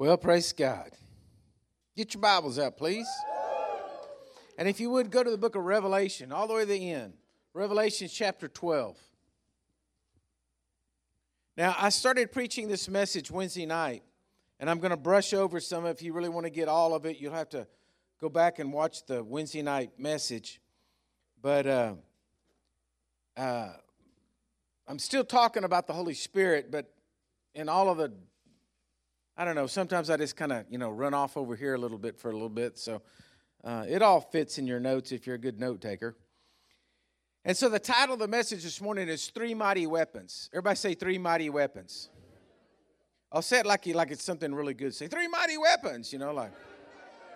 Well, praise God. Get your Bibles out, please. And if you would, go to the book of Revelation, all the way to the end. Revelation chapter 12. Now, I started preaching this message Wednesday night, and I'm going to brush over some. If you really want to get all of it, you'll have to go back and watch the Wednesday night message. But uh, uh, I'm still talking about the Holy Spirit, but in all of the I don't know. Sometimes I just kind of, you know, run off over here a little bit for a little bit. So uh, it all fits in your notes if you're a good note taker. And so the title of the message this morning is Three Mighty Weapons. Everybody say Three Mighty Weapons. I'll say it like you like it's something really good. Say Three Mighty Weapons, you know, like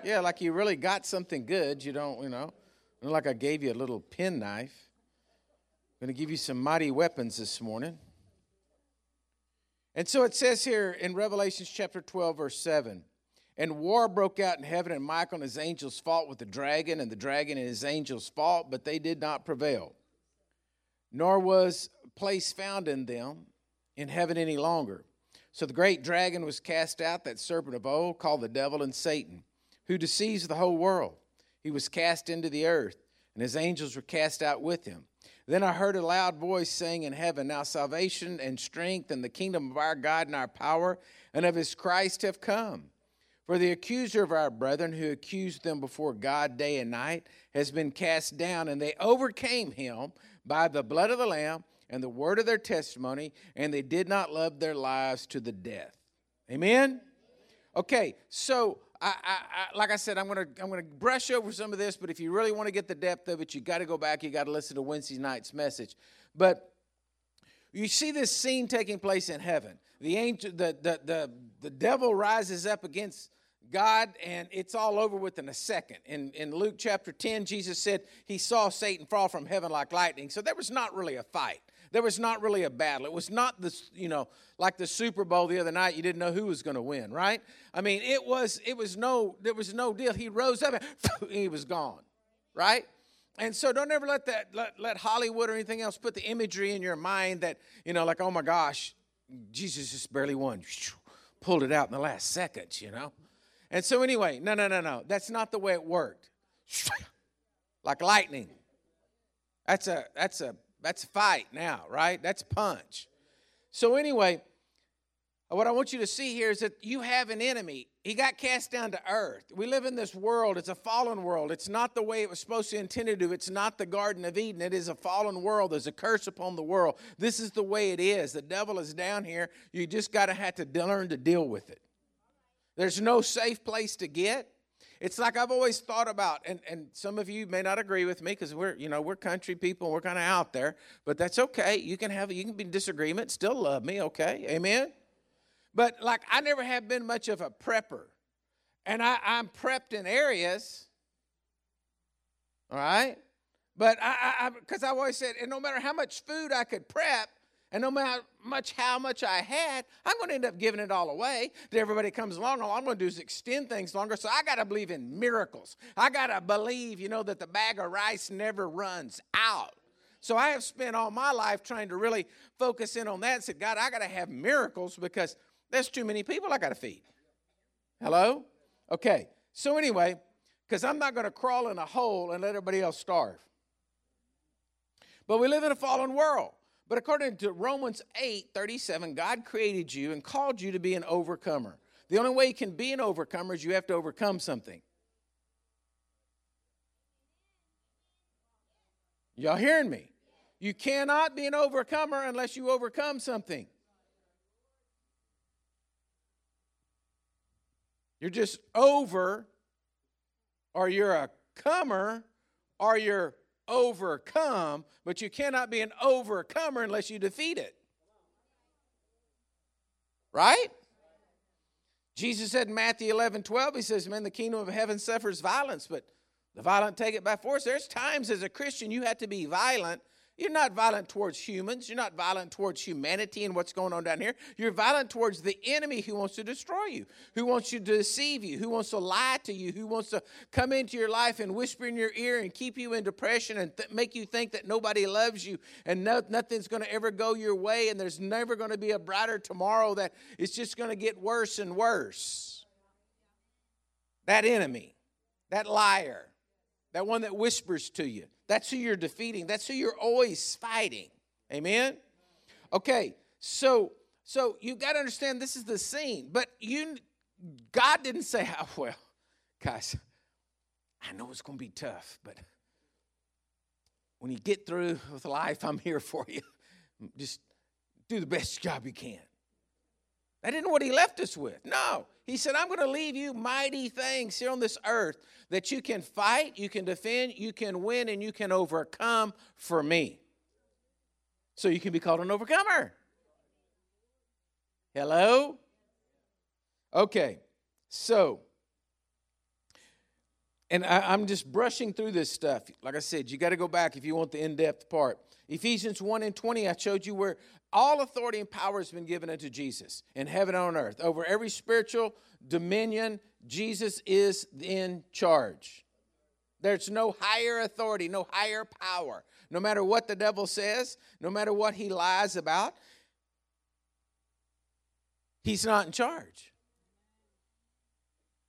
yeah, like you really got something good. You don't, you know, like I gave you a little penknife. I'm going to give you some mighty weapons this morning. And so it says here in Revelation chapter 12, verse 7 And war broke out in heaven, and Michael and his angels fought with the dragon, and the dragon and his angels fought, but they did not prevail. Nor was place found in them in heaven any longer. So the great dragon was cast out, that serpent of old, called the devil and Satan, who deceives the whole world. He was cast into the earth, and his angels were cast out with him. Then I heard a loud voice saying in heaven, Now salvation and strength and the kingdom of our God and our power and of his Christ have come. For the accuser of our brethren, who accused them before God day and night, has been cast down, and they overcame him by the blood of the Lamb and the word of their testimony, and they did not love their lives to the death. Amen? Okay, so I, I, like I said, I'm gonna I'm gonna brush over some of this, but if you really want to get the depth of it, you got to go back. You got to listen to Wednesday night's message. But you see this scene taking place in heaven. The angel, the the the, the devil rises up against God, and it's all over within a second. In, in Luke chapter 10, Jesus said he saw Satan fall from heaven like lightning. So there was not really a fight. There was not really a battle. It was not this, you know, like the Super Bowl the other night. You didn't know who was going to win, right? I mean, it was it was no there was no deal. He rose up and he was gone, right? And so don't ever let that let, let Hollywood or anything else put the imagery in your mind that you know, like oh my gosh, Jesus just barely won, pulled it out in the last seconds, you know. And so anyway, no, no, no, no. That's not the way it worked. Like lightning. That's a that's a that's fight now, right? That's punch. So, anyway, what I want you to see here is that you have an enemy. He got cast down to earth. We live in this world. It's a fallen world. It's not the way it was supposed to intend to. It's not the Garden of Eden. It is a fallen world. There's a curse upon the world. This is the way it is. The devil is down here. You just got to have to learn to deal with it. There's no safe place to get. It's like I've always thought about, and, and some of you may not agree with me because we're, you know, we're country people, we're kind of out there, but that's okay. You can have, you can be in disagreement, still love me, okay? Amen? But like, I never have been much of a prepper. And I, I'm prepped in areas, all right? But I, because I, I, I've always said, and no matter how much food I could prep, and no matter much how much I had, I'm going to end up giving it all away. To everybody comes along, all I'm going to do is extend things longer. So I got to believe in miracles. I got to believe, you know, that the bag of rice never runs out. So I have spent all my life trying to really focus in on that and said, God, I got to have miracles because there's too many people I got to feed. Hello? Okay. So anyway, because I'm not going to crawl in a hole and let everybody else starve. But we live in a fallen world. But according to Romans 8 37, God created you and called you to be an overcomer. The only way you can be an overcomer is you have to overcome something. Y'all hearing me? You cannot be an overcomer unless you overcome something. You're just over, or you're a comer, or you're overcome, but you cannot be an overcomer unless you defeat it. Right? Jesus said in Matthew 11, 12, He says, Man, the kingdom of heaven suffers violence, but the violent take it by force. There's times as a Christian you have to be violent You're not violent towards humans. You're not violent towards humanity and what's going on down here. You're violent towards the enemy who wants to destroy you, who wants you to deceive you, who wants to lie to you, who wants to come into your life and whisper in your ear and keep you in depression and th- make you think that nobody loves you and no, nothing's going to ever go your way and there's never going to be a brighter tomorrow, that it's just going to get worse and worse. That enemy, that liar, that one that whispers to you that's who you're defeating. That's who you're always fighting. Amen. Okay, so so you got to understand this is the scene, but you God didn't say, "Oh well, guys, I know it's going to be tough, but when you get through with life, I'm here for you. Just do the best job you can." That isn't what he left us with. No. He said, I'm going to leave you mighty things here on this earth that you can fight, you can defend, you can win, and you can overcome for me. So you can be called an overcomer. Hello? Okay, so, and I, am just brushing through this stuff. Like I said, you got to go back if you want the in depth part. Ephesians 1 and 20, I showed you where all authority and power has been given unto Jesus in heaven and on earth. Over every spiritual dominion, Jesus is in charge. There's no higher authority, no higher power. No matter what the devil says, no matter what he lies about, he's not in charge.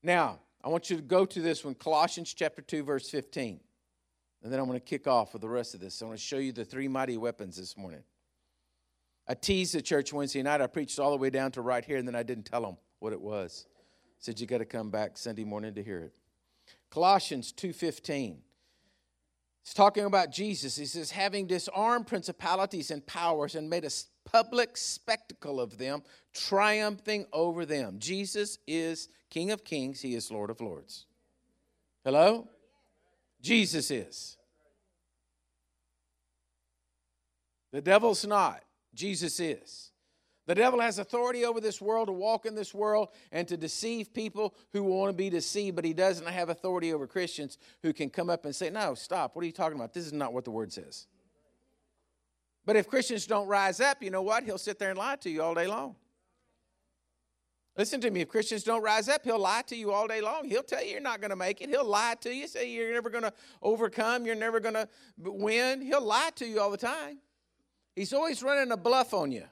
Now, I want you to go to this one, Colossians chapter 2, verse 15. And then I'm going to kick off with the rest of this. I want to show you the three mighty weapons this morning. I teased the church Wednesday night. I preached all the way down to right here, and then I didn't tell them what it was. I said you got to come back Sunday morning to hear it. Colossians 2:15. It's talking about Jesus. He says, having disarmed principalities and powers and made a public spectacle of them, triumphing over them. Jesus is King of kings, He is Lord of lords. Hello? Jesus is. The devil's not, Jesus is. The devil has authority over this world to walk in this world and to deceive people who want to be deceived, but he doesn't have authority over Christians who can come up and say, No, stop. What are you talking about? This is not what the word says. But if Christians don't rise up, you know what? He'll sit there and lie to you all day long. Listen to me. If Christians don't rise up, he'll lie to you all day long. He'll tell you you're not going to make it. He'll lie to you, say you're never going to overcome, you're never going to win. He'll lie to you all the time. He's always running a bluff on you.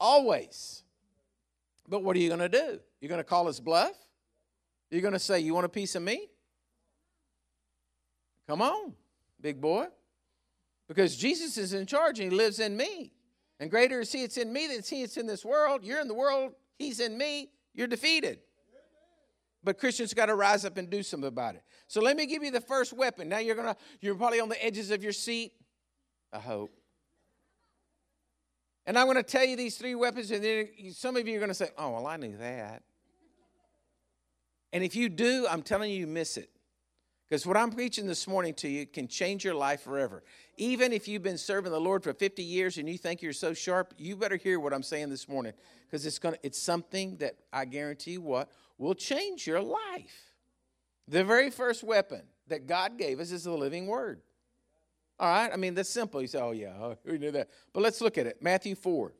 Always. But what are you going to do? You're going to call his bluff? You're going to say, You want a piece of me? Come on, big boy. Because Jesus is in charge and he lives in me. And greater is he that's in me than he that's in this world. You're in the world, He's in me, you're defeated. But Christians got to rise up and do something about it. So let me give you the first weapon. Now you're gonna you're probably on the edges of your seat. I hope. And I'm going to tell you these three weapons, and then some of you are going to say, "Oh, well, I knew that." And if you do, I'm telling you, you miss it. Because what I'm preaching this morning to you can change your life forever. Even if you've been serving the Lord for 50 years and you think you're so sharp, you better hear what I'm saying this morning because it's going to it's something that I guarantee you what will change your life. The very first weapon that God gave us is the living word. All right? I mean, that's simple. You say, "Oh yeah, oh, we knew that." But let's look at it. Matthew 4.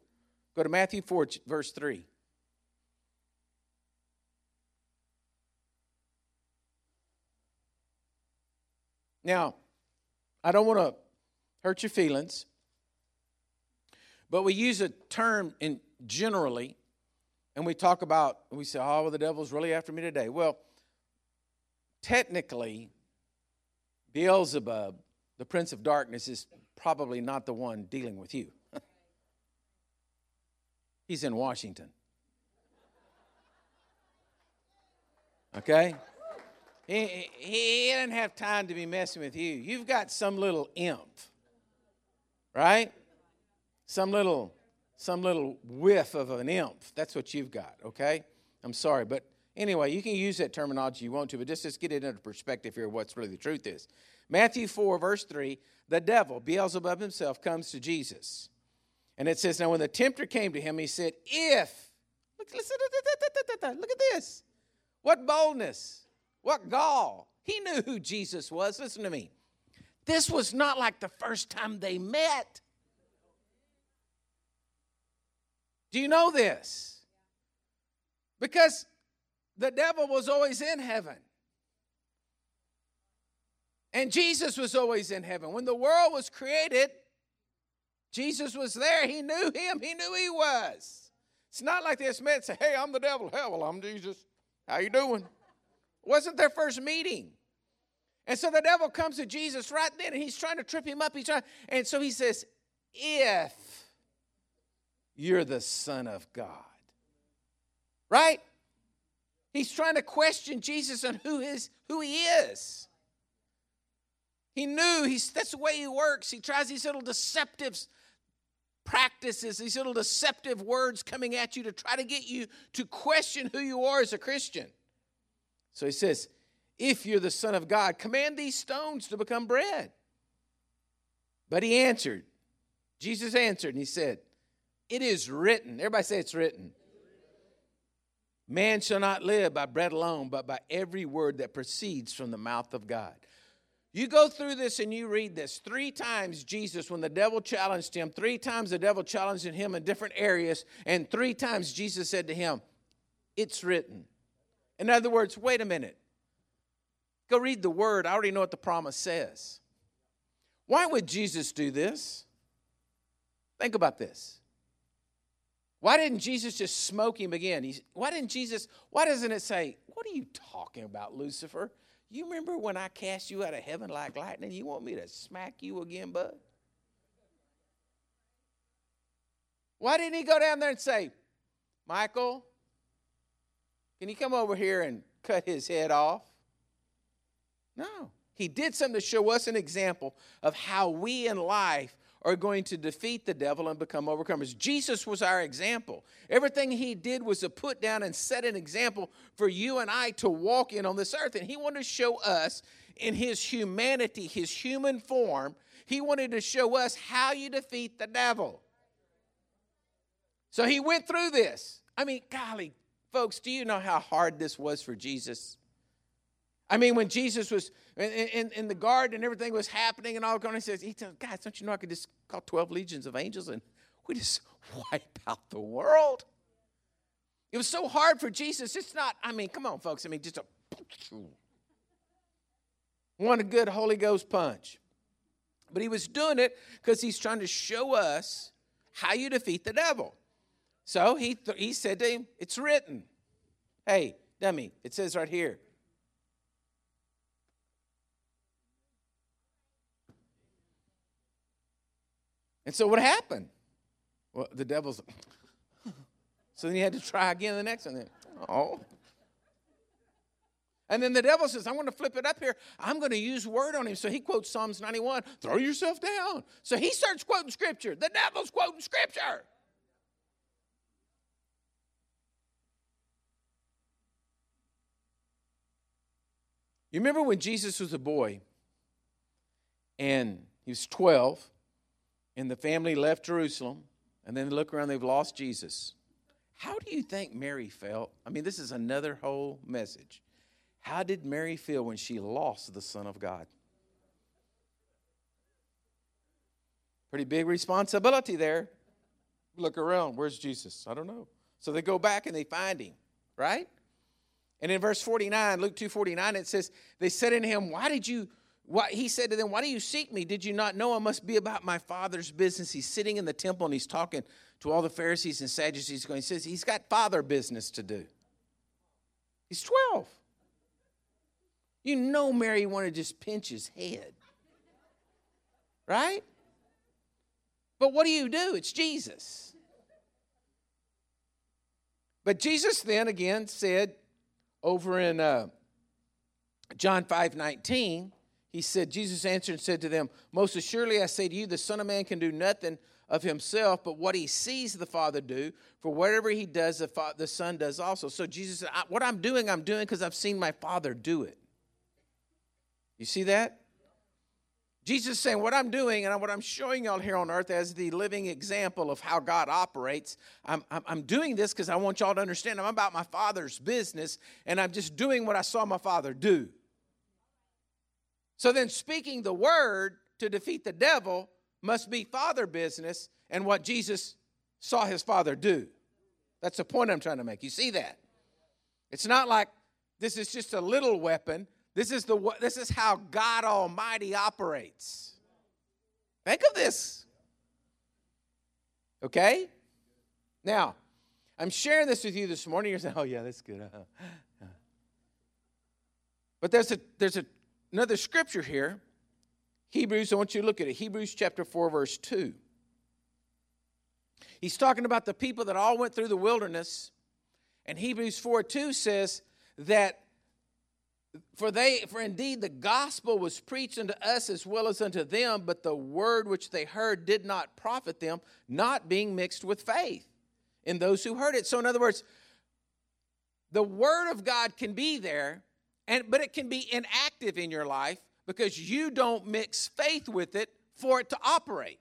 Go to Matthew 4 verse 3. Now, I don't want to hurt your feelings, but we use a term in generally, and we talk about, we say, oh, well, the devil's really after me today. Well, technically, Beelzebub, the prince of darkness, is probably not the one dealing with you. He's in Washington. Okay? He, he didn't have time to be messing with you. You've got some little imp, right? Some little, some little whiff of an imp. That's what you've got, okay? I'm sorry, but anyway, you can use that terminology you want to, but just, just get it into perspective here what's really the truth is. Matthew 4, verse 3, the devil, Beelzebub himself, comes to Jesus. And it says, Now when the tempter came to him, he said, If, look, listen, look at this. What boldness. What gall. He knew who Jesus was. Listen to me. This was not like the first time they met. Do you know this? Because the devil was always in heaven. And Jesus was always in heaven. When the world was created, Jesus was there. He knew him. He knew he was. It's not like this man say, "Hey, I'm the devil." Hell, well, I'm Jesus. How you doing? Wasn't their first meeting. And so the devil comes to Jesus right then, and he's trying to trip him up. He's trying, and so he says, "If you're the Son of God," right? He's trying to question Jesus on who is who he is. He knew he's that's the way he works. He tries these little deceptive practices, these little deceptive words coming at you to try to get you to question who you are as a Christian. So he says, If you're the Son of God, command these stones to become bread. But he answered, Jesus answered, and he said, It is written. Everybody say it's written. Man shall not live by bread alone, but by every word that proceeds from the mouth of God. You go through this and you read this. Three times Jesus, when the devil challenged him, three times the devil challenged him in different areas, and three times Jesus said to him, It's written. In other words, wait a minute. Go read the word. I already know what the promise says. Why would Jesus do this? Think about this. Why didn't Jesus just smoke him again? He's, why didn't Jesus, why doesn't it say, What are you talking about, Lucifer? You remember when I cast you out of heaven like lightning? You want me to smack you again, bud? Why didn't he go down there and say, Michael, can you come over here and cut his head off? No. He did something to show us an example of how we in life are going to defeat the devil and become overcomers. Jesus was our example. Everything he did was to put down and set an example for you and I to walk in on this earth. And he wanted to show us in his humanity, his human form, he wanted to show us how you defeat the devil. So he went through this. I mean, golly, folks, do you know how hard this was for Jesus? I mean, when Jesus was in, in, in, the garden and everything was happening and all going, he says, he tells, guys, don't you know I could just call 12 legions of angels and we just wipe out the world? It was so hard for Jesus. It's not, I mean, come on, folks. I mean, just a one a good Holy Ghost punch. But he was doing it because he's trying to show us how you defeat the devil. So he, th- he said to him, It's written. Hey, dummy, it says right here, And so what happened? Well, the devil's. so then he had to try again the next one. Then, oh. And then the devil says, I'm going to flip it up here. I'm going to use word on him. So he quotes Psalms 91 throw yourself down. So he starts quoting scripture. The devil's quoting scripture. You remember when Jesus was a boy and he was 12 and the family left Jerusalem, and then they look around, they've lost Jesus. How do you think Mary felt? I mean, this is another whole message. How did Mary feel when she lost the Son of God? Pretty big responsibility there. Look around, where's Jesus? I don't know. So they go back and they find him, right? And in verse 49, Luke 2 49, it says, They said unto him, Why did you what, he said to them, Why do you seek me? Did you not know I must be about my father's business? He's sitting in the temple and he's talking to all the Pharisees and Sadducees. Going, he says, He's got father business to do. He's 12. You know, Mary wanted to just pinch his head. Right? But what do you do? It's Jesus. But Jesus then again said over in uh, John 5 19, he said, Jesus answered and said to them, Most assuredly I say to you, the Son of Man can do nothing of himself, but what he sees the Father do, for whatever he does, the, the Son does also. So Jesus said, What I'm doing, I'm doing because I've seen my Father do it. You see that? Jesus saying, What I'm doing and what I'm showing y'all here on earth as the living example of how God operates, I'm, I'm, I'm doing this because I want y'all to understand I'm about my Father's business, and I'm just doing what I saw my Father do. So then, speaking the word to defeat the devil must be father business and what Jesus saw his father do. That's the point I'm trying to make. You see that? It's not like this is just a little weapon. This is the this is how God Almighty operates. Think of this. Okay? Now, I'm sharing this with you this morning. You're saying, "Oh yeah, that's good." Uh-huh. But there's a there's a, another scripture here. Hebrews, I want you to look at it. Hebrews chapter 4 verse 2. He's talking about the people that all went through the wilderness. And Hebrews 4 2 says that for they for indeed the gospel was preached unto us as well as unto them, but the word which they heard did not profit them, not being mixed with faith in those who heard it. So in other words, the word of God can be there, and but it can be inactive in your life because you don't mix faith with it for it to operate.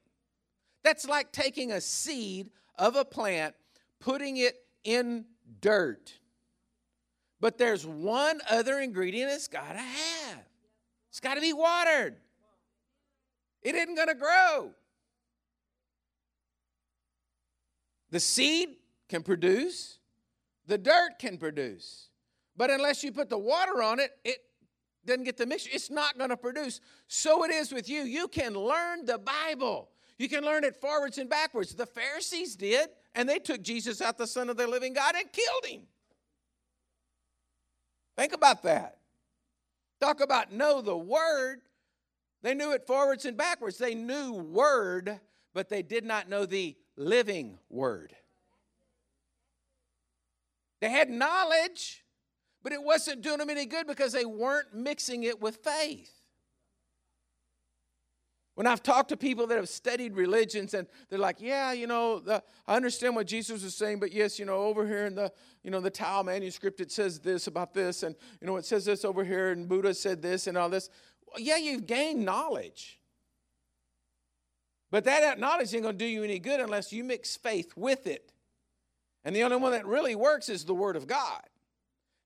That's like taking a seed of a plant, putting it in dirt. But there's one other ingredient it's got to have it's got to be watered. It isn't going to grow. The seed can produce, the dirt can produce. But unless you put the water on it, it doesn't get the mixture. It's not going to produce. So it is with you. You can learn the Bible. You can learn it forwards and backwards. The Pharisees did, and they took Jesus out, the Son of the living God, and killed him. Think about that. Talk about know the word. They knew it forwards and backwards. They knew word, but they did not know the living word. They had knowledge, but it wasn't doing them any good because they weren't mixing it with faith. When I've talked to people that have studied religions and they're like, yeah, you know, the, I understand what Jesus was saying, but yes, you know, over here in the, you know, the Tao manuscript, it says this about this, and you know, it says this over here, and Buddha said this and all this. Well, yeah, you've gained knowledge. But that knowledge ain't gonna do you any good unless you mix faith with it. And the only one that really works is the Word of God.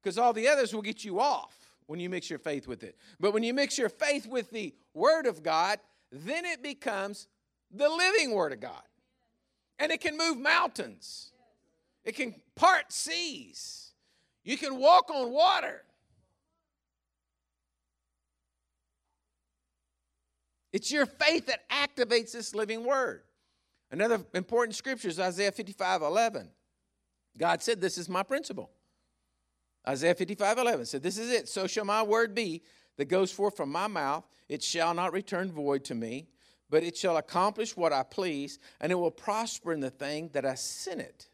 Because all the others will get you off when you mix your faith with it. But when you mix your faith with the Word of God, then it becomes the living Word of God. And it can move mountains, it can part seas, you can walk on water. It's your faith that activates this living word. Another important scripture is Isaiah 55 11. God said, This is my principle. Isaiah 55 11 said, This is it. So shall my word be that goes forth from my mouth. It shall not return void to me, but it shall accomplish what I please, and it will prosper in the thing that I sent it.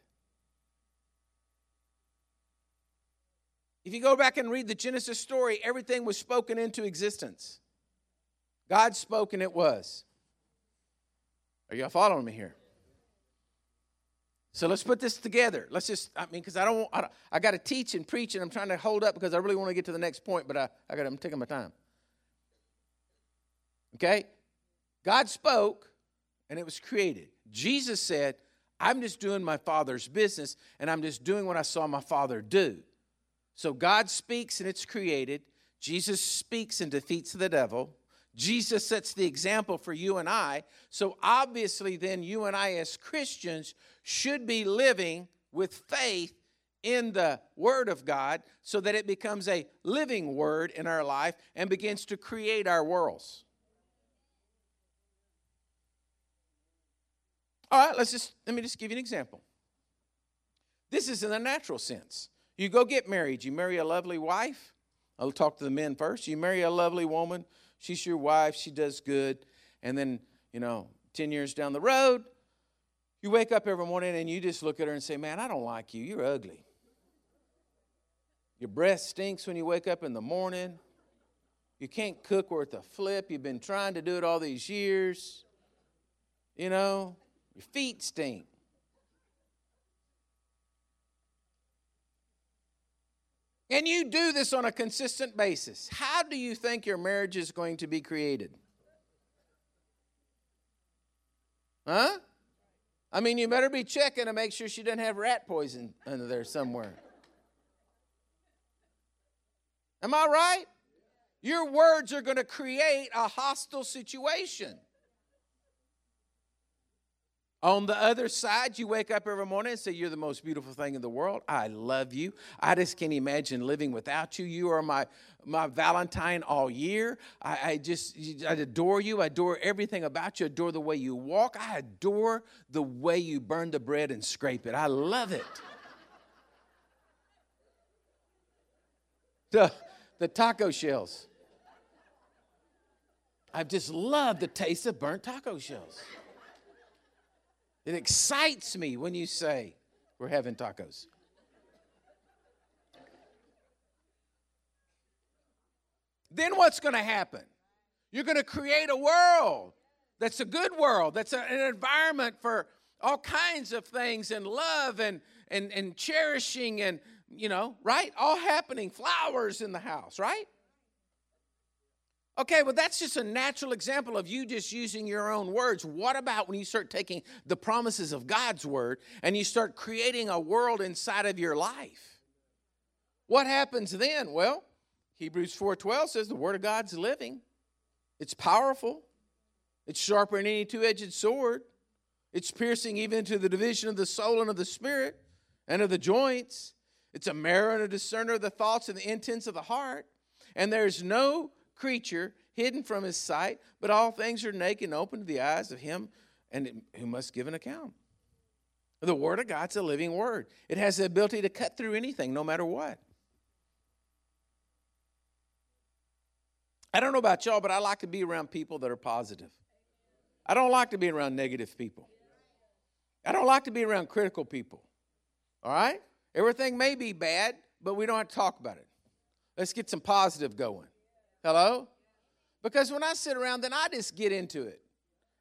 If you go back and read the Genesis story, everything was spoken into existence. God spoke and it was. Are y'all following me here? So let's put this together. Let's just, I mean, because I don't, I, I got to teach and preach, and I'm trying to hold up because I really want to get to the next point, but I, I got, I'm taking my time. Okay, God spoke, and it was created. Jesus said, "I'm just doing my Father's business, and I'm just doing what I saw my Father do." So God speaks, and it's created. Jesus speaks and defeats the devil. Jesus sets the example for you and I. So obviously, then, you and I, as Christians, should be living with faith in the Word of God so that it becomes a living Word in our life and begins to create our worlds. All right, let's just, let me just give you an example. This is in the natural sense. You go get married, you marry a lovely wife. I'll talk to the men first. You marry a lovely woman She's your wife. She does good. And then, you know, 10 years down the road, you wake up every morning and you just look at her and say, Man, I don't like you. You're ugly. Your breath stinks when you wake up in the morning. You can't cook worth a flip. You've been trying to do it all these years. You know, your feet stink. And you do this on a consistent basis. How do you think your marriage is going to be created? Huh? I mean, you better be checking to make sure she doesn't have rat poison under there somewhere. Am I right? Your words are going to create a hostile situation. On the other side, you wake up every morning and say, You're the most beautiful thing in the world. I love you. I just can't imagine living without you. You are my, my Valentine all year. I, I just, I adore you. I adore everything about you. I adore the way you walk. I adore the way you burn the bread and scrape it. I love it. the, the taco shells. I just love the taste of burnt taco shells. It excites me when you say, We're having tacos. Then what's going to happen? You're going to create a world that's a good world, that's a, an environment for all kinds of things and love and, and, and cherishing and, you know, right? All happening, flowers in the house, right? Okay, well, that's just a natural example of you just using your own words. What about when you start taking the promises of God's word and you start creating a world inside of your life? What happens then? Well, Hebrews 4:12 says the word of God's living. It's powerful. It's sharper than any two-edged sword. It's piercing even to the division of the soul and of the spirit and of the joints. It's a mirror and a discerner of the thoughts and the intents of the heart. And there's no creature hidden from his sight, but all things are naked and open to the eyes of him and who must give an account. The Word of God's a living Word. It has the ability to cut through anything, no matter what. I don't know about y'all, but I like to be around people that are positive. I don't like to be around negative people. I don't like to be around critical people. All right? Everything may be bad, but we don't have to talk about it. Let's get some positive going. Hello? Because when I sit around, then I just get into it.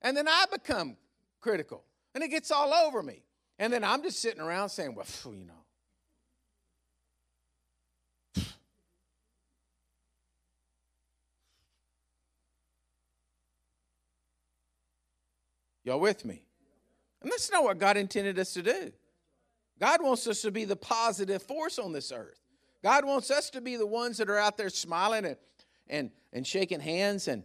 And then I become critical. And it gets all over me. And then I'm just sitting around saying, well, you know. Y'all with me? And that's not what God intended us to do. God wants us to be the positive force on this earth. God wants us to be the ones that are out there smiling and and, and shaking hands and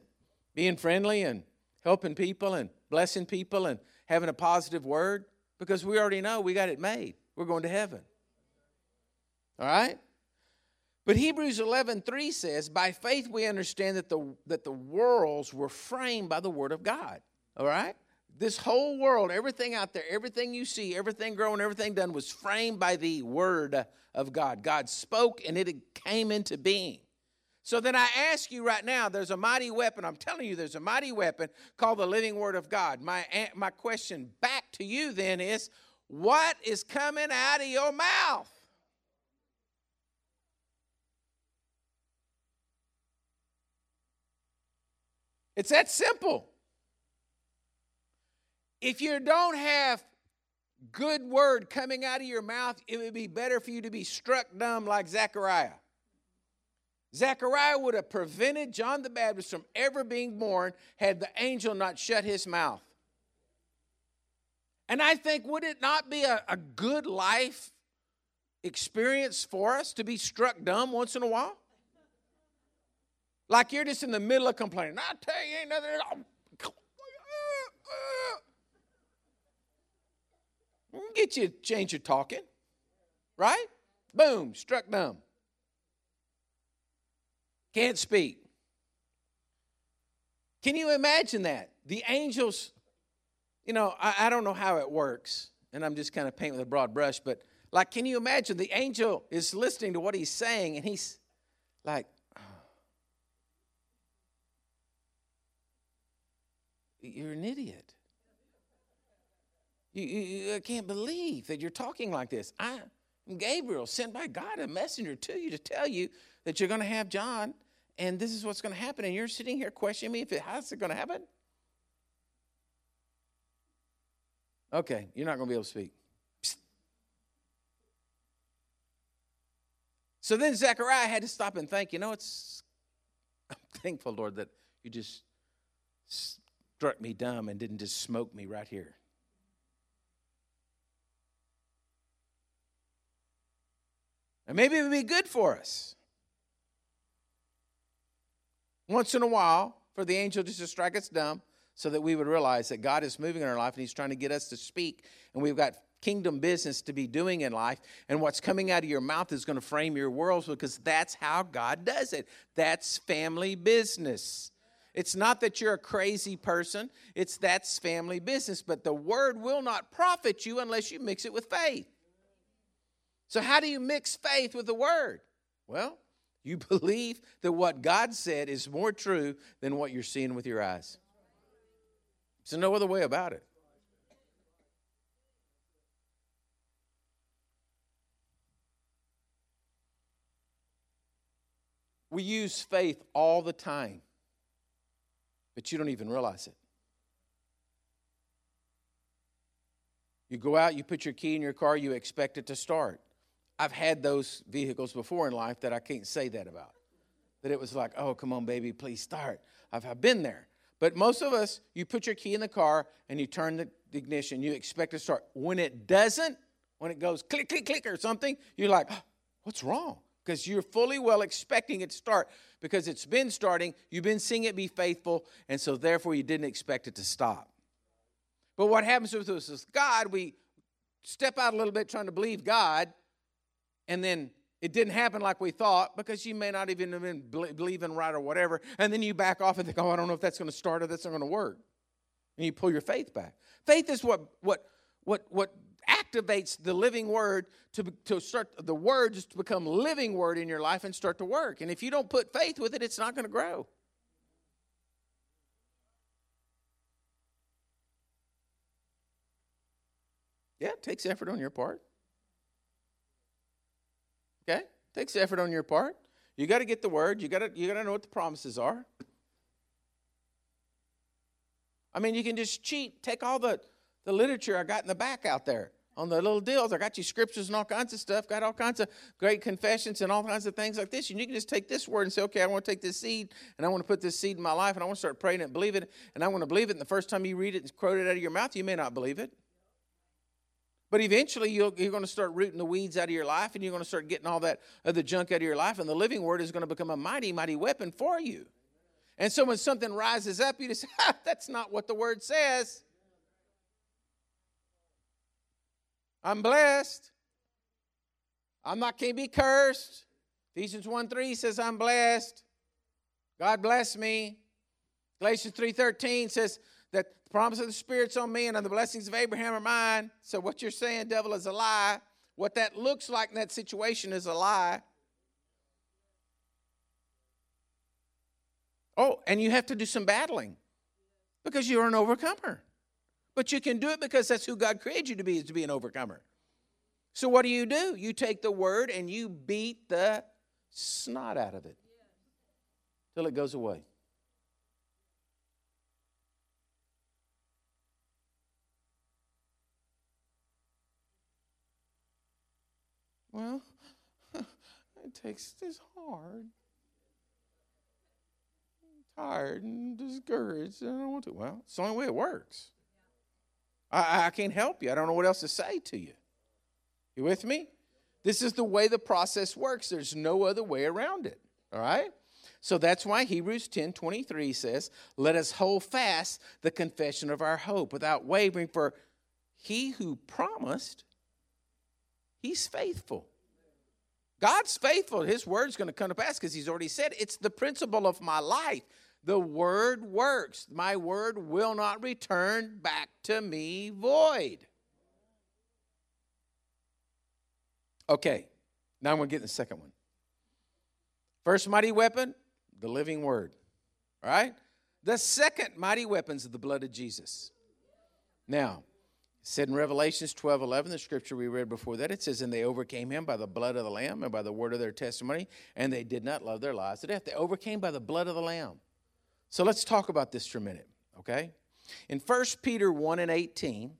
being friendly and helping people and blessing people and having a positive word because we already know we got it made. We're going to heaven. All right? But Hebrews 11:3 says, "By faith we understand that the that the worlds were framed by the word of God." All right? This whole world, everything out there, everything you see, everything growing, everything done was framed by the word of God. God spoke and it came into being. So then I ask you right now, there's a mighty weapon. I'm telling you, there's a mighty weapon called the living word of God. My, my question back to you then is what is coming out of your mouth? It's that simple. If you don't have good word coming out of your mouth, it would be better for you to be struck dumb like Zechariah. Zechariah would have prevented John the Baptist from ever being born had the angel not shut his mouth. And I think, would it not be a, a good life experience for us to be struck dumb once in a while? Like you're just in the middle of complaining. I tell you, ain't nothing. Get you change your talking, right? Boom, struck dumb. Can't speak. Can you imagine that? The angels, you know, I, I don't know how it works, and I'm just kind of painting with a broad brush, but like, can you imagine the angel is listening to what he's saying, and he's like, oh, You're an idiot. You, you, I can't believe that you're talking like this. I'm Gabriel, sent by God, a messenger to you to tell you that you're going to have John and this is what's going to happen. And you're sitting here questioning me if it, how's it going to happen? Okay, you're not going to be able to speak. Psst. So then Zechariah had to stop and think, you know, it's, I'm thankful, Lord, that you just struck me dumb and didn't just smoke me right here. And maybe it would be good for us. Once in a while for the angel just to strike us dumb so that we would realize that God is moving in our life and He's trying to get us to speak. And we've got kingdom business to be doing in life. And what's coming out of your mouth is going to frame your world because that's how God does it. That's family business. It's not that you're a crazy person, it's that's family business. But the word will not profit you unless you mix it with faith. So, how do you mix faith with the word? Well, you believe that what God said is more true than what you're seeing with your eyes. There's no other way about it. We use faith all the time, but you don't even realize it. You go out, you put your key in your car, you expect it to start. I've had those vehicles before in life that I can't say that about. That it was like, oh, come on, baby, please start. I've, I've been there. But most of us, you put your key in the car and you turn the ignition, you expect to start. When it doesn't, when it goes click, click, click or something, you're like, oh, what's wrong? Because you're fully well expecting it to start because it's been starting, you've been seeing it be faithful, and so therefore you didn't expect it to stop. But what happens with us is God, we step out a little bit trying to believe God, and then it didn't happen like we thought because you may not even have been believing right or whatever. And then you back off and think, oh, I don't know if that's going to start or that's not going to work. And you pull your faith back. Faith is what, what, what, what activates the living word to, to start the words to become living word in your life and start to work. And if you don't put faith with it, it's not going to grow. Yeah, it takes effort on your part. Okay? It takes effort on your part. You got to get the word. You got to you got to know what the promises are. I mean, you can just cheat. Take all the the literature I got in the back out there on the little deals. I got you scriptures and all kinds of stuff. Got all kinds of great confessions and all kinds of things like this. And you can just take this word and say, okay, I want to take this seed and I want to put this seed in my life and I want to start praying and believe it. And I want to believe it. And the first time you read it and quote it out of your mouth, you may not believe it. But eventually, you are going to start rooting the weeds out of your life and you're going to start getting all that other junk out of your life. And the living word is going to become a mighty, mighty weapon for you. And so when something rises up, you just say, that's not what the word says. I'm blessed. I'm not can't be cursed. Ephesians 1 3 says, I'm blessed. God bless me. Galatians 3:13 says, that the promise of the Spirit's on me and the blessings of Abraham are mine. So what you're saying, devil, is a lie. What that looks like in that situation is a lie. Oh, and you have to do some battling because you're an overcomer. But you can do it because that's who God created you to be, is to be an overcomer. So what do you do? You take the word and you beat the snot out of it till it goes away. Well, it takes this hard. I'm tired and discouraged. and I don't want to. Well, it's the only way it works. I, I can't help you. I don't know what else to say to you. You with me? This is the way the process works. There's no other way around it. All right? So that's why Hebrews 10 23 says, Let us hold fast the confession of our hope without wavering, for he who promised He's faithful. God's faithful. His word's going to come to pass because He's already said it's the principle of my life. The word works. My word will not return back to me void. Okay, now I'm going to get the second one. First mighty weapon, the living word. All right? The second mighty weapons of the blood of Jesus. Now, said in Revelations 12 11, the scripture we read before that, it says, And they overcame him by the blood of the Lamb and by the word of their testimony, and they did not love their lives to death. They overcame by the blood of the Lamb. So let's talk about this for a minute, okay? In 1 Peter 1 and 18,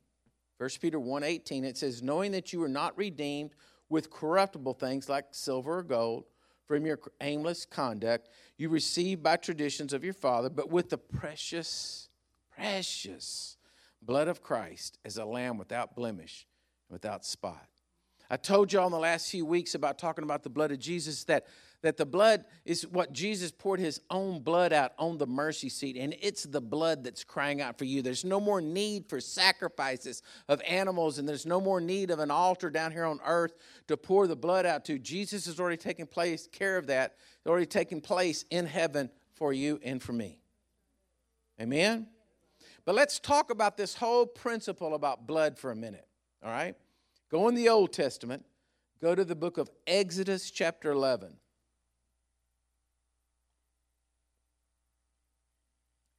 1 Peter 1 18, it says, Knowing that you are not redeemed with corruptible things like silver or gold from your aimless conduct you received by traditions of your father, but with the precious, precious blood of Christ as a lamb without blemish, and without spot. I told y'all in the last few weeks about talking about the blood of Jesus that that the blood is what Jesus poured his own blood out on the mercy seat, and it's the blood that's crying out for you. There's no more need for sacrifices of animals, and there's no more need of an altar down here on earth to pour the blood out to. Jesus has already taken place, care of that, it's already taken place in heaven for you and for me. Amen? But let's talk about this whole principle about blood for a minute, all right? Go in the Old Testament, go to the book of Exodus, chapter 11.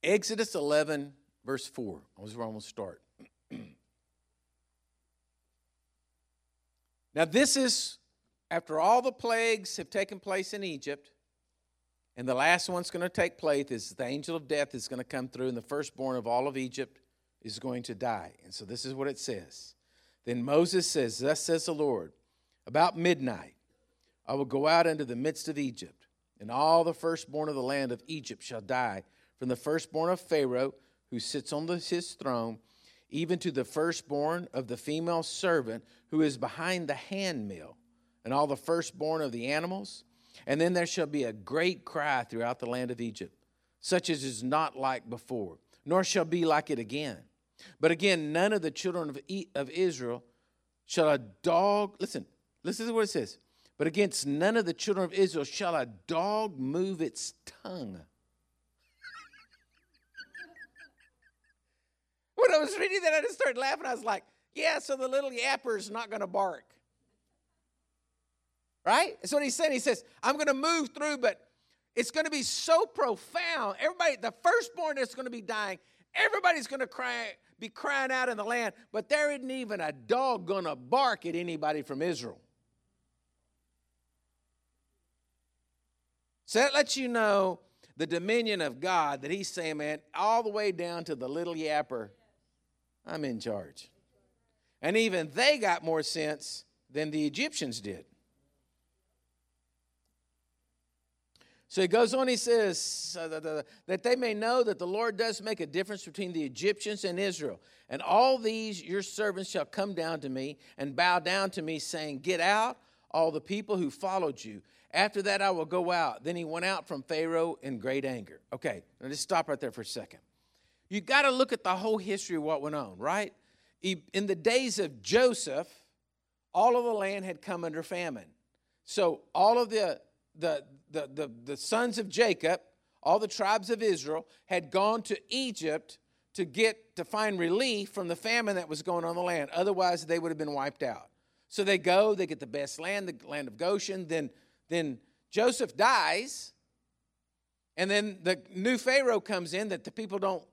Exodus 11, verse 4. That's where I'm going to start. now, this is after all the plagues have taken place in Egypt, and the last one's going to take place is the angel of death is going to come through, and the firstborn of all of Egypt is going to die. And so this is what it says. Then Moses says, Thus says the Lord, about midnight I will go out into the midst of Egypt, and all the firstborn of the land of Egypt shall die from the firstborn of Pharaoh, who sits on his throne, even to the firstborn of the female servant who is behind the handmill, and all the firstborn of the animals. And then there shall be a great cry throughout the land of Egypt, such as is not like before, nor shall be like it again. But again, none of the children of, of Israel shall a dog, listen, listen to what it says. But against none of the children of Israel shall a dog move its tongue when I was reading that, I just started laughing. I was like, yeah, so the little yapper's not going to bark. Right? That's what he's saying. He says, I'm going to move through, but it's going to be so profound. Everybody, the firstborn that's going to be dying, everybody's going to cry, be crying out in the land, but there isn't even a dog going to bark at anybody from Israel. So that lets you know the dominion of God that he's saying, man, all the way down to the little yapper I'm in charge. And even they got more sense than the Egyptians did. So he goes on, he says, that they may know that the Lord does make a difference between the Egyptians and Israel. And all these your servants shall come down to me and bow down to me, saying, Get out, all the people who followed you. After that, I will go out. Then he went out from Pharaoh in great anger. Okay, now just stop right there for a second you got to look at the whole history of what went on, right? In the days of Joseph, all of the land had come under famine. So all of the, the, the, the, the sons of Jacob, all the tribes of Israel, had gone to Egypt to get to find relief from the famine that was going on in the land. Otherwise, they would have been wiped out. So they go, they get the best land, the land of Goshen. Then, then Joseph dies, and then the new Pharaoh comes in that the people don't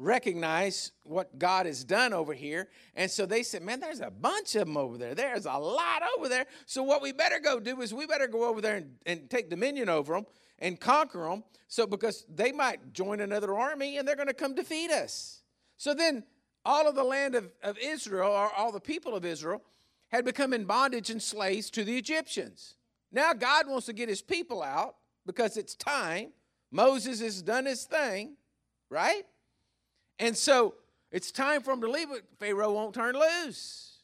recognize what God has done over here. And so they said, Man, there's a bunch of them over there. There's a lot over there. So what we better go do is we better go over there and, and take dominion over them and conquer them. So because they might join another army and they're going to come defeat us. So then all of the land of, of Israel, or all the people of Israel, had become in bondage and slaves to the Egyptians. Now God wants to get his people out because it's time. Moses has done his thing, right? And so it's time for him to leave, but Pharaoh won't turn loose.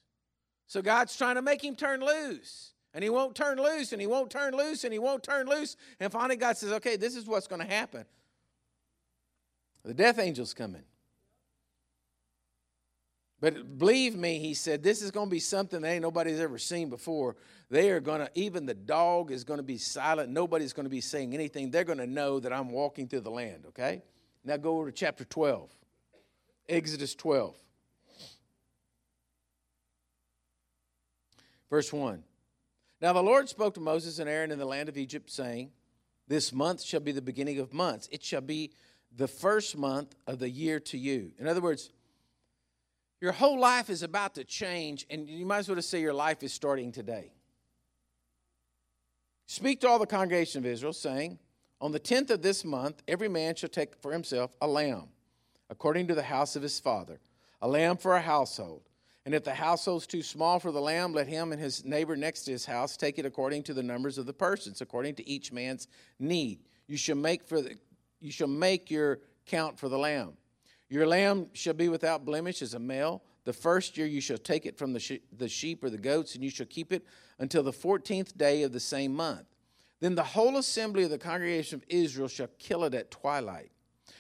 So God's trying to make him turn loose. And he won't turn loose, and he won't turn loose, and he won't turn loose. And finally, God says, okay, this is what's going to happen. The death angel's coming. But believe me, he said, this is going to be something that ain't nobody's ever seen before. They are going to, even the dog is going to be silent. Nobody's going to be saying anything. They're going to know that I'm walking through the land, okay? Now go over to chapter 12. Exodus 12. Verse 1. Now the Lord spoke to Moses and Aaron in the land of Egypt, saying, This month shall be the beginning of months. It shall be the first month of the year to you. In other words, your whole life is about to change, and you might as well say your life is starting today. Speak to all the congregation of Israel, saying, On the tenth of this month, every man shall take for himself a lamb according to the house of his father, a lamb for a household. And if the household's too small for the lamb, let him and his neighbor next to his house take it according to the numbers of the persons, according to each man's need. You shall make for the, you shall make your count for the lamb. Your lamb shall be without blemish as a male. The first year you shall take it from the, the sheep or the goats, and you shall keep it until the fourteenth day of the same month. Then the whole assembly of the congregation of Israel shall kill it at twilight.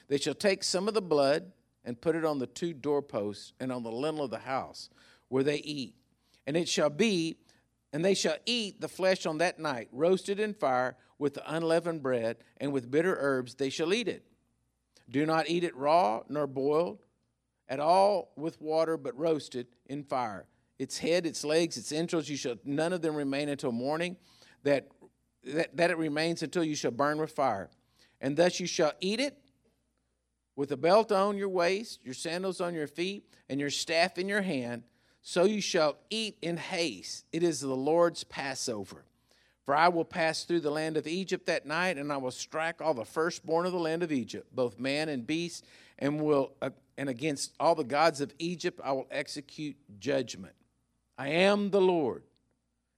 They shall take some of the blood and put it on the two doorposts and on the lintel of the house where they eat. And it shall be, and they shall eat the flesh on that night, roasted in fire with the unleavened bread, and with bitter herbs they shall eat it. Do not eat it raw nor boiled at all with water, but roasted in fire. Its head, its legs, its entrails, you shall none of them remain until morning, that, that, that it remains until you shall burn with fire. And thus you shall eat it with a belt on your waist, your sandals on your feet, and your staff in your hand. So you shall eat in haste. It is the Lord's Passover. For I will pass through the land of Egypt that night, and I will strike all the firstborn of the land of Egypt, both man and beast, and will uh, and against all the gods of Egypt I will execute judgment. I am the Lord.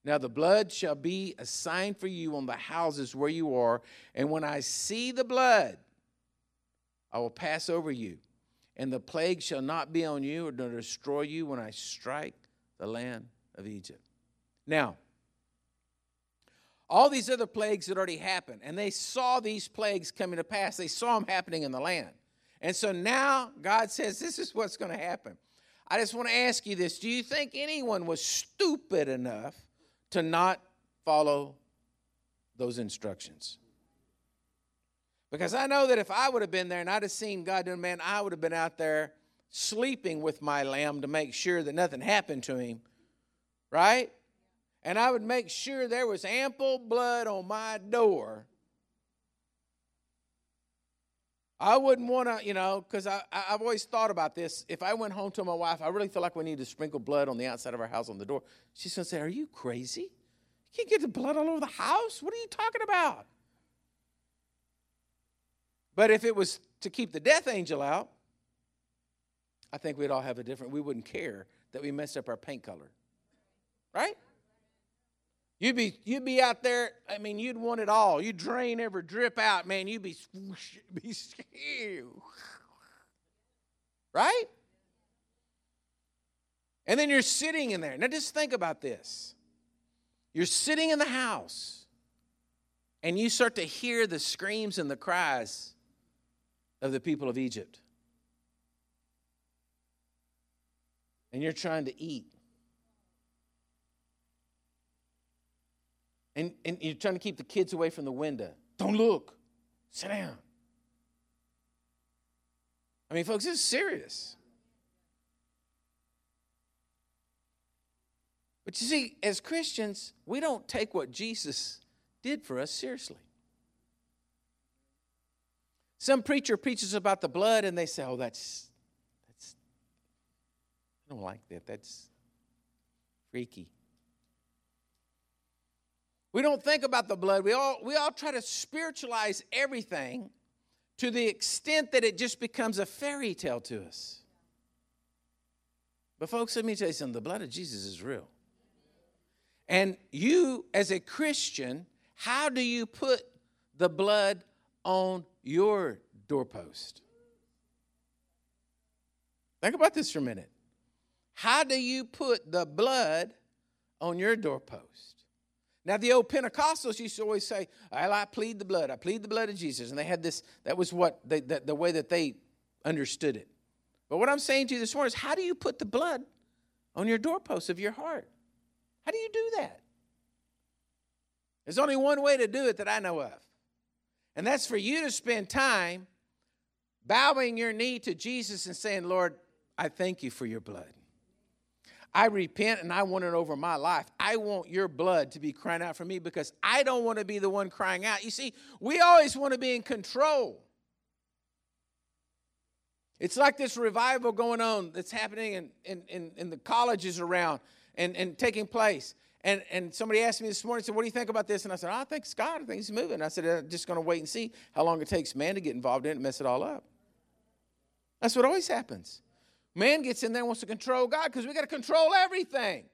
Now the blood shall be a sign for you on the houses where you are, and when I see the blood, I will pass over you, and the plague shall not be on you or destroy you when I strike the land of Egypt. Now, all these other plagues had already happened, and they saw these plagues coming to pass. They saw them happening in the land. And so now God says, This is what's going to happen. I just want to ask you this Do you think anyone was stupid enough to not follow those instructions? Because I know that if I would have been there and I'd have seen God doing, man, I would have been out there sleeping with my lamb to make sure that nothing happened to him, right? And I would make sure there was ample blood on my door. I wouldn't want to, you know, because I've always thought about this. If I went home to my wife, I really feel like we need to sprinkle blood on the outside of our house on the door. She's going to say, Are you crazy? You can't get the blood all over the house. What are you talking about? But if it was to keep the death angel out, I think we'd all have a different, we wouldn't care that we messed up our paint color. Right? You'd be, you'd be out there, I mean, you'd want it all. You'd drain every drip out, man. You'd be, be right? And then you're sitting in there. Now just think about this. You're sitting in the house and you start to hear the screams and the cries of the people of Egypt. And you're trying to eat. And, and you're trying to keep the kids away from the window. Don't look. Sit down. I mean, folks, this is serious. But you see, as Christians, we don't take what Jesus did for us seriously. Some preacher preaches about the blood and they say, oh, that's, that's, I don't like that. That's freaky. We don't think about the blood. We all, we all try to spiritualize everything to the extent that it just becomes a fairy tale to us. But, folks, let me tell you something the blood of Jesus is real. And you, as a Christian, how do you put the blood on your doorpost. Think about this for a minute. How do you put the blood on your doorpost? Now, the old Pentecostals used to always say, well, I plead the blood. I plead the blood of Jesus. And they had this, that was what, they, the, the way that they understood it. But what I'm saying to you this morning is, how do you put the blood on your doorpost of your heart? How do you do that? There's only one way to do it that I know of. And that's for you to spend time bowing your knee to Jesus and saying, Lord, I thank you for your blood. I repent and I want it over my life. I want your blood to be crying out for me because I don't want to be the one crying out. You see, we always want to be in control. It's like this revival going on that's happening in, in, in, in the colleges around and, and taking place. And, and somebody asked me this morning, said, What do you think about this? And I said, I think it's God. I think He's moving. I said, I'm just going to wait and see how long it takes man to get involved in it and mess it all up. That's what always happens. Man gets in there and wants to control God because we got to control everything.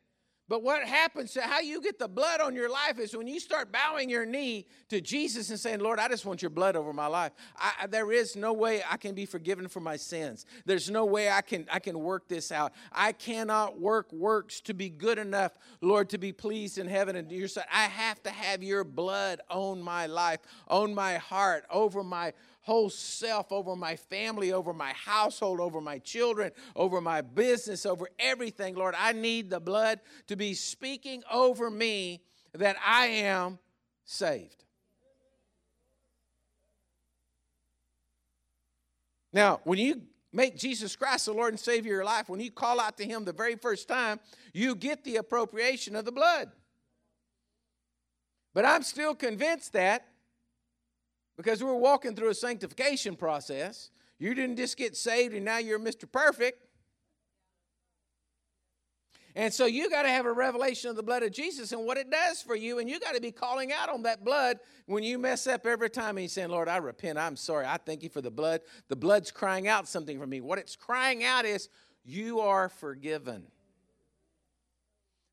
But what happens to how you get the blood on your life is when you start bowing your knee to Jesus and saying, Lord, I just want your blood over my life. I, there is no way I can be forgiven for my sins. There's no way I can, I can work this out. I cannot work works to be good enough, Lord, to be pleased in heaven and your sight. I have to have your blood on my life, on my heart, over my whole self, over my family, over my household, over my children, over my business, over everything. Lord, I need the blood to be speaking over me that I am saved. Now, when you make Jesus Christ the Lord and Savior of your life, when you call out to Him the very first time, you get the appropriation of the blood. But I'm still convinced that because we're walking through a sanctification process. You didn't just get saved and now you're Mr. Perfect. And so you got to have a revelation of the blood of Jesus and what it does for you. And you got to be calling out on that blood when you mess up every time. And you saying, Lord, I repent. I'm sorry. I thank you for the blood. The blood's crying out something for me. What it's crying out is, You are forgiven.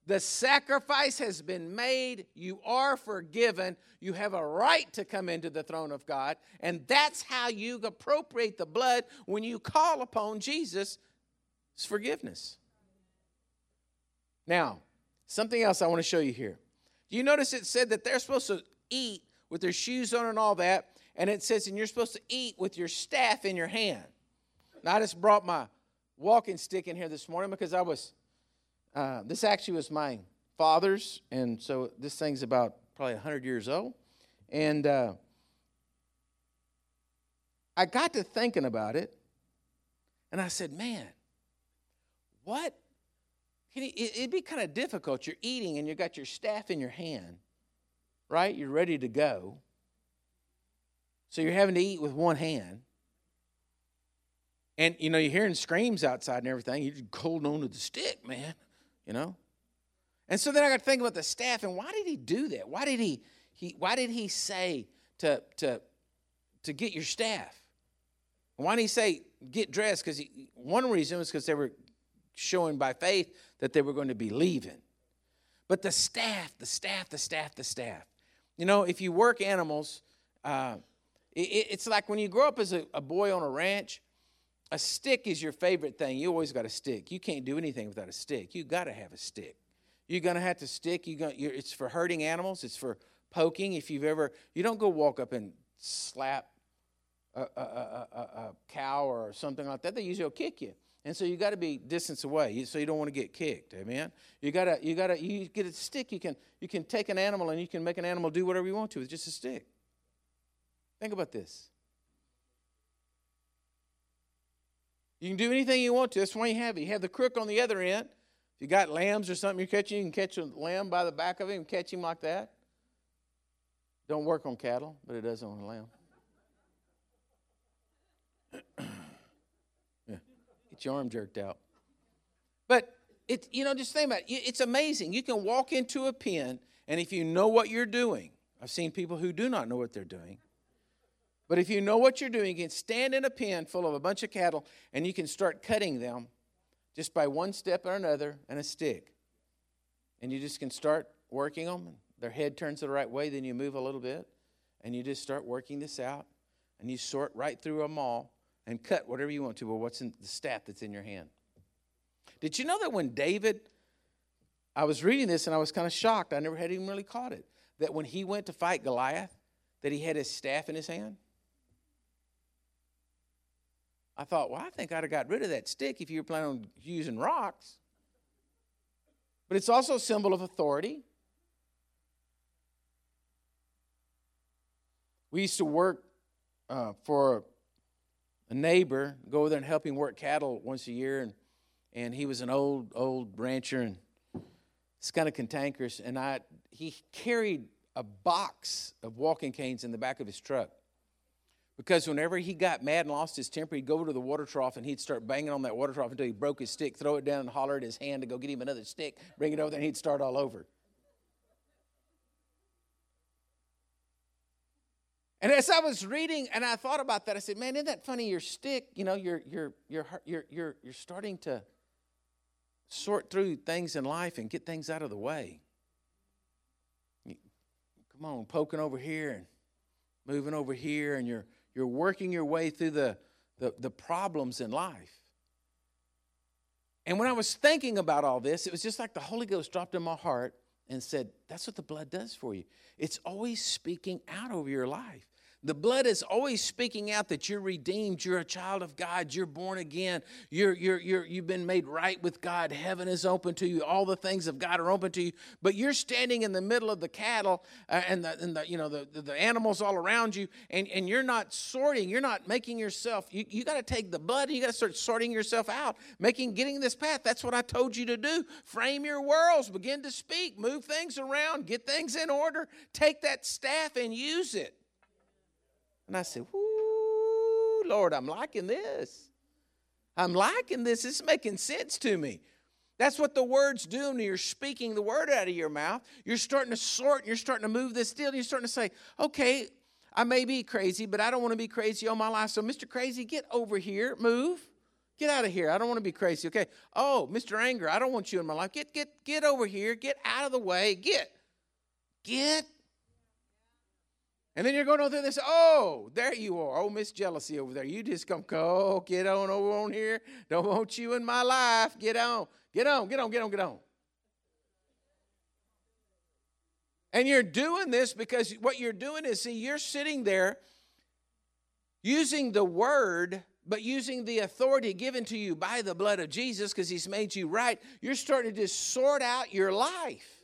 The sacrifice has been made. You are forgiven. You have a right to come into the throne of God. And that's how you appropriate the blood when you call upon Jesus' forgiveness. Now, something else I want to show you here. Do you notice it said that they're supposed to eat with their shoes on and all that? And it says, and you're supposed to eat with your staff in your hand. Now, I just brought my walking stick in here this morning because I was uh, this actually was my father's, and so this thing's about probably 100 years old. And uh, I got to thinking about it, and I said, man, what? It'd be kind of difficult. You're eating and you got your staff in your hand, right? You're ready to go. So you're having to eat with one hand. And you know, you're hearing screams outside and everything. You're just holding on to the stick, man you know? And so then I got to think about the staff and why did he do that? Why did he, he why did he say to, to, to get your staff? Why did he say get dressed? Because one reason was because they were showing by faith that they were going to be leaving. But the staff, the staff, the staff, the staff. You know, if you work animals, uh, it, it's like when you grow up as a, a boy on a ranch, a stick is your favorite thing. You always got a stick. You can't do anything without a stick. You got to have a stick. You're gonna have to stick. You going it's for hurting animals. It's for poking. If you've ever, you don't go walk up and slap a, a, a, a cow or something like that. They usually will kick you. And so you got to be distance away, so you don't want to get kicked. Amen. You gotta, you gotta, you get a stick. You can, you can take an animal and you can make an animal do whatever you want to with just a stick. Think about this. You can do anything you want to. That's why you have it. You have the crook on the other end. If you got lambs or something you're catching, you can catch a lamb by the back of him and catch him like that. Don't work on cattle, but it does on a lamb. yeah. Get your arm jerked out. But it, you know, just think about it. It's amazing. You can walk into a pen, and if you know what you're doing, I've seen people who do not know what they're doing. But if you know what you're doing, you can stand in a pen full of a bunch of cattle and you can start cutting them just by one step or another and a stick. And you just can start working them. Their head turns the right way, then you move a little bit and you just start working this out and you sort right through them all and cut whatever you want to, but what's in the staff that's in your hand. Did you know that when David, I was reading this and I was kind of shocked, I never had even really caught it, that when he went to fight Goliath, that he had his staff in his hand? I thought, well, I think I'd have got rid of that stick if you were planning on using rocks. But it's also a symbol of authority. We used to work uh, for a neighbor, go over there and help him work cattle once a year, and and he was an old old rancher and it's kind of cantankerous. And I he carried a box of walking canes in the back of his truck. Because whenever he got mad and lost his temper, he'd go to the water trough and he'd start banging on that water trough until he broke his stick, throw it down and holler at his hand to go get him another stick, bring it over there, and he'd start all over. And as I was reading and I thought about that, I said, man, isn't that funny? Your stick, you know, you're, you're, you're, you're, you're, you're starting to sort through things in life and get things out of the way. Come on, poking over here and moving over here, and you're, you're working your way through the, the, the problems in life. And when I was thinking about all this, it was just like the Holy Ghost dropped in my heart and said, That's what the blood does for you. It's always speaking out over your life. The blood is always speaking out that you're redeemed, you're a child of God, you're born again, you're, you're, you're, you've been made right with God, heaven is open to you, all the things of God are open to you, but you're standing in the middle of the cattle uh, and, the, and the, you know, the, the, animals all around you, and, and you're not sorting, you're not making yourself, you, you got to take the blood and you got to start sorting yourself out, making, getting this path. That's what I told you to do. Frame your worlds, begin to speak, move things around, get things in order, take that staff and use it. And I said, Whoo, Lord, I'm liking this. I'm liking this. It's making sense to me. That's what the words do when you're speaking the word out of your mouth. You're starting to sort, and you're starting to move this deal, you're starting to say, okay, I may be crazy, but I don't want to be crazy all my life. So, Mr. Crazy, get over here, move. Get out of here. I don't want to be crazy. Okay. Oh, Mr. Anger, I don't want you in my life. Get, get, get over here. Get out of the way. Get. Get and then you're going over this, oh, there you are. Oh, Miss Jealousy over there. You just come, oh, get on over on here. Don't want you in my life. Get on. Get on, get on, get on, get on. And you're doing this because what you're doing is, see, you're sitting there using the word, but using the authority given to you by the blood of Jesus because he's made you right. You're starting to just sort out your life.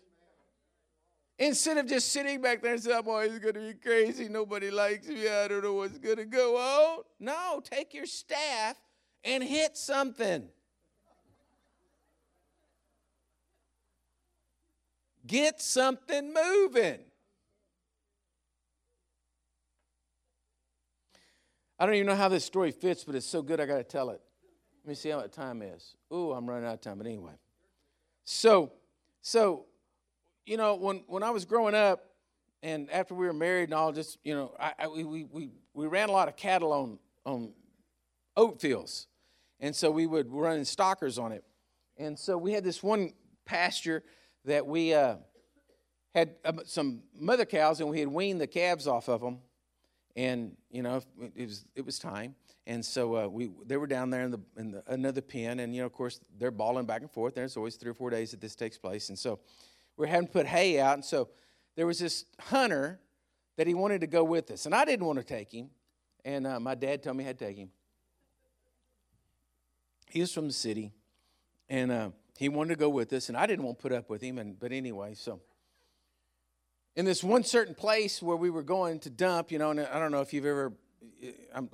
Instead of just sitting back there and saying, oh, I'm always going to be crazy, nobody likes me, I don't know what's going to go on. No, take your staff and hit something. Get something moving. I don't even know how this story fits, but it's so good I got to tell it. Let me see how much time is. Ooh, I'm running out of time, but anyway. So, so you know, when, when I was growing up, and after we were married and all, just you know, I, I, we, we we ran a lot of cattle on on oat fields, and so we would run stockers on it, and so we had this one pasture that we uh, had uh, some mother cows, and we had weaned the calves off of them, and you know, it was it was time, and so uh, we they were down there in the in the, another pen, and you know, of course, they're bawling back and forth. There's always three or four days that this takes place, and so we are having to put hay out. And so there was this hunter that he wanted to go with us. And I didn't want to take him. And uh, my dad told me I had to take him. He was from the city. And uh, he wanted to go with us. And I didn't want to put up with him. And, but anyway, so in this one certain place where we were going to dump, you know, and I don't know if you've ever,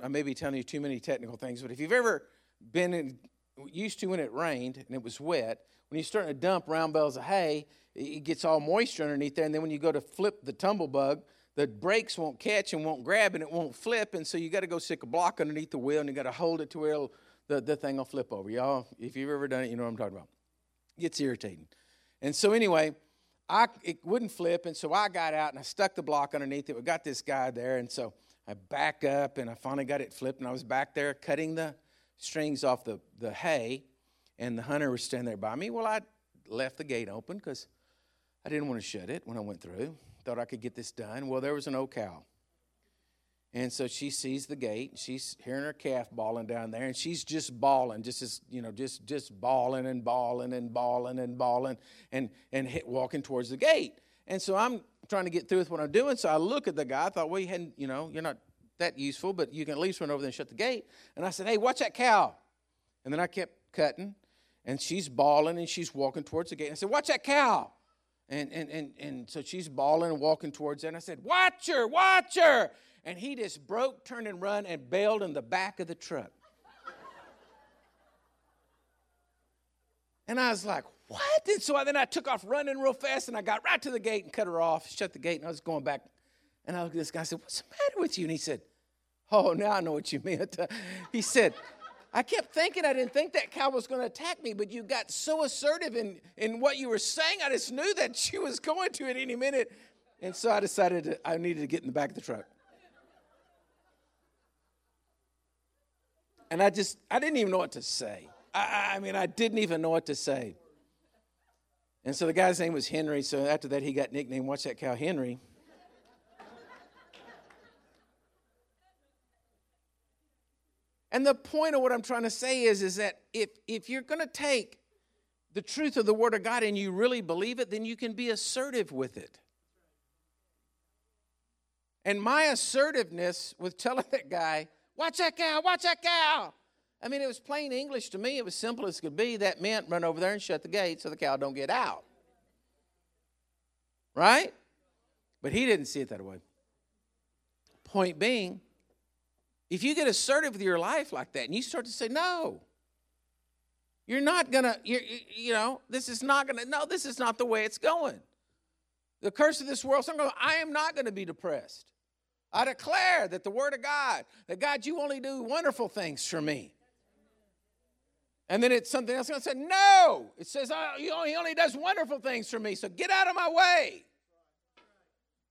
I may be telling you too many technical things, but if you've ever been in, used to when it rained and it was wet, when you're starting to dump round bales of hay, it gets all moisture underneath there. And then when you go to flip the tumble bug, the brakes won't catch and won't grab and it won't flip. And so you got to go stick a block underneath the wheel and you got to hold it to where the, the thing will flip over. Y'all, if you've ever done it, you know what I'm talking about. It gets irritating. And so anyway, I, it wouldn't flip. And so I got out and I stuck the block underneath it. We got this guy there. And so I back up and I finally got it flipped. And I was back there cutting the strings off the, the hay. And the hunter was standing there by me. Well, I left the gate open because I didn't want to shut it when I went through. Thought I could get this done. Well, there was an old cow. And so she sees the gate. She's hearing her calf bawling down there, and she's just bawling, just as you know, just just bawling and bawling and bawling and bawling, and and hit, walking towards the gate. And so I'm trying to get through with what I'm doing. So I look at the guy. I thought, well, you hadn't, you know, you're not that useful, but you can at least run over there and shut the gate. And I said, hey, watch that cow. And then I kept cutting, and she's bawling and she's walking towards the gate. And I said, watch that cow. And, and, and, and so she's bawling and walking towards her. And I said, Watch her, watch her. And he just broke, turned and run and bailed in the back of the truck. and I was like, What? And so I, then I took off running real fast and I got right to the gate and cut her off, shut the gate, and I was going back. And I looked at this guy and said, What's the matter with you? And he said, Oh, now I know what you meant. he said, I kept thinking I didn't think that cow was going to attack me, but you got so assertive in, in what you were saying. I just knew that she was going to at any minute. And so I decided to, I needed to get in the back of the truck. And I just, I didn't even know what to say. I, I mean, I didn't even know what to say. And so the guy's name was Henry. So after that, he got nicknamed Watch That Cow Henry. And the point of what I'm trying to say is, is that if, if you're going to take the truth of the Word of God and you really believe it, then you can be assertive with it. And my assertiveness with telling that guy, watch that cow, watch that cow. I mean, it was plain English to me. It was simple as could be. That meant run over there and shut the gate so the cow don't get out. Right? But he didn't see it that way. Point being, if you get assertive with your life like that and you start to say, no, you're not gonna, you you know, this is not gonna, no, this is not the way it's going. The curse of this world, so going, I am not gonna be depressed. I declare that the word of God, that God, you only do wonderful things for me. And then it's something else going to say, no. It says, oh, he only does wonderful things for me, so get out of my way.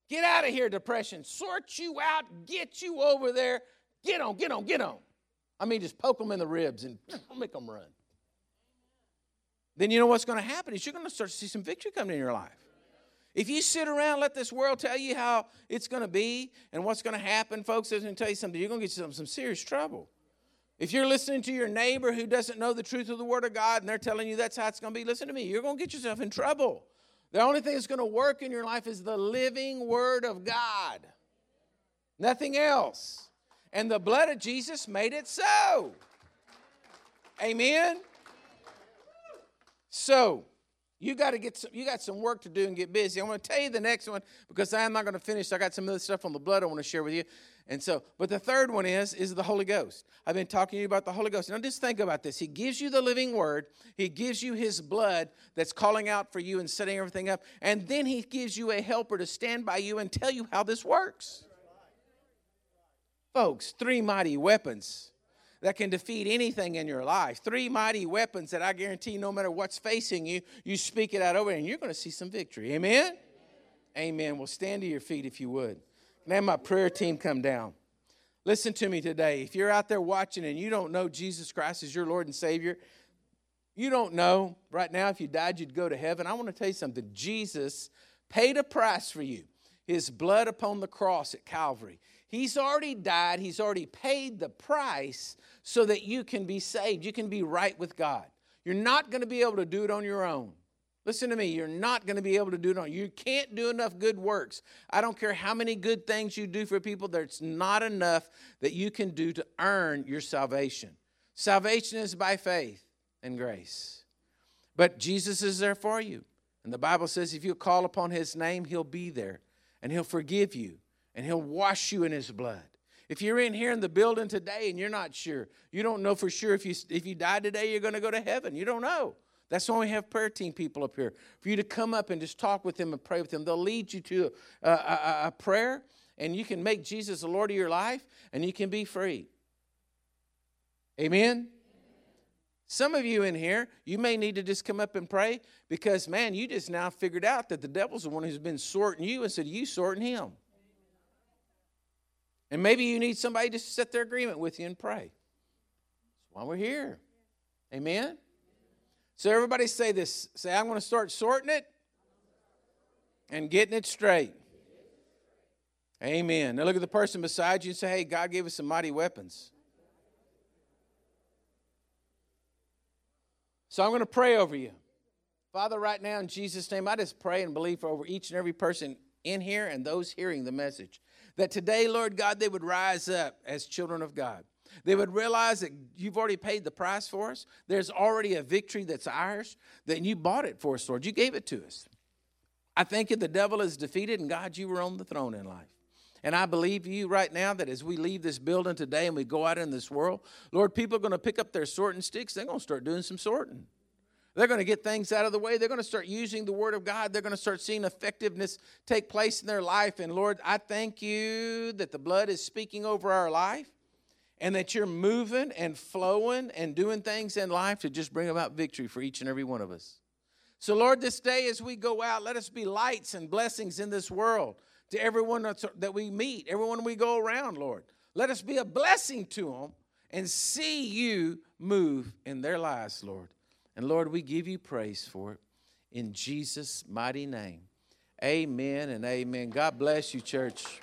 Get out of here, depression. Sort you out, get you over there. Get on, get on, get on. I mean, just poke them in the ribs and make them run. Then you know what's going to happen is you're going to start to see some victory coming in your life. If you sit around let this world tell you how it's going to be and what's going to happen, folks, I'm going to tell you something. You're going to get yourself some serious trouble. If you're listening to your neighbor who doesn't know the truth of the Word of God and they're telling you that's how it's going to be, listen to me. You're going to get yourself in trouble. The only thing that's going to work in your life is the living Word of God, nothing else. And the blood of Jesus made it so. Amen. So, you got to get some, you got some work to do and get busy. I'm going to tell you the next one because I am not going to finish. I got some other stuff on the blood I want to share with you. And so, but the third one is is the Holy Ghost. I've been talking to you about the Holy Ghost. Now just think about this. He gives you the living word. He gives you his blood that's calling out for you and setting everything up. And then he gives you a helper to stand by you and tell you how this works. Folks, three mighty weapons that can defeat anything in your life. Three mighty weapons that I guarantee no matter what's facing you, you speak it out over and you're going to see some victory. Amen? Amen. Well, stand to your feet if you would. Have my prayer team come down? Listen to me today. If you're out there watching and you don't know Jesus Christ as your Lord and Savior, you don't know right now if you died, you'd go to heaven. I want to tell you something. Jesus paid a price for you, His blood upon the cross at Calvary. He's already died, He's already paid the price so that you can be saved. You can be right with God. You're not going to be able to do it on your own. Listen to me, you're not going to be able to do it on. Your own. You can't do enough good works. I don't care how many good things you do for people, there's not enough that you can do to earn your salvation. Salvation is by faith and grace. But Jesus is there for you. And the Bible says if you call upon his name, he'll be there and he'll forgive you and He'll wash you in His blood. If you're in here in the building today and you're not sure, you don't know for sure if you, if you die today, you're going to go to heaven. You don't know. That's why we have prayer team people up here for you to come up and just talk with them and pray with them. They'll lead you to a, a, a prayer, and you can make Jesus the Lord of your life, and you can be free. Amen. Some of you in here, you may need to just come up and pray because, man, you just now figured out that the devil's the one who's been sorting you instead of you sorting him. And maybe you need somebody to set their agreement with you and pray. That's why we're here. Amen? So everybody say this. Say, I'm going to start sorting it and getting it straight. Amen. Now look at the person beside you and say, hey, God gave us some mighty weapons. So I'm going to pray over you. Father, right now in Jesus' name, I just pray and believe over each and every person in here and those hearing the message. That today, Lord God, they would rise up as children of God. They would realize that you've already paid the price for us. There's already a victory that's ours, that you bought it for us, Lord. You gave it to us. I think if the devil is defeated, and God, you were on the throne in life. And I believe you right now that as we leave this building today and we go out in this world, Lord, people are going to pick up their sorting sticks. They're going to start doing some sorting. They're going to get things out of the way. They're going to start using the Word of God. They're going to start seeing effectiveness take place in their life. And Lord, I thank you that the blood is speaking over our life and that you're moving and flowing and doing things in life to just bring about victory for each and every one of us. So, Lord, this day as we go out, let us be lights and blessings in this world to everyone that we meet, everyone we go around, Lord. Let us be a blessing to them and see you move in their lives, Lord. And Lord, we give you praise for it. in Jesus' mighty name. Amen and amen. God bless you, church.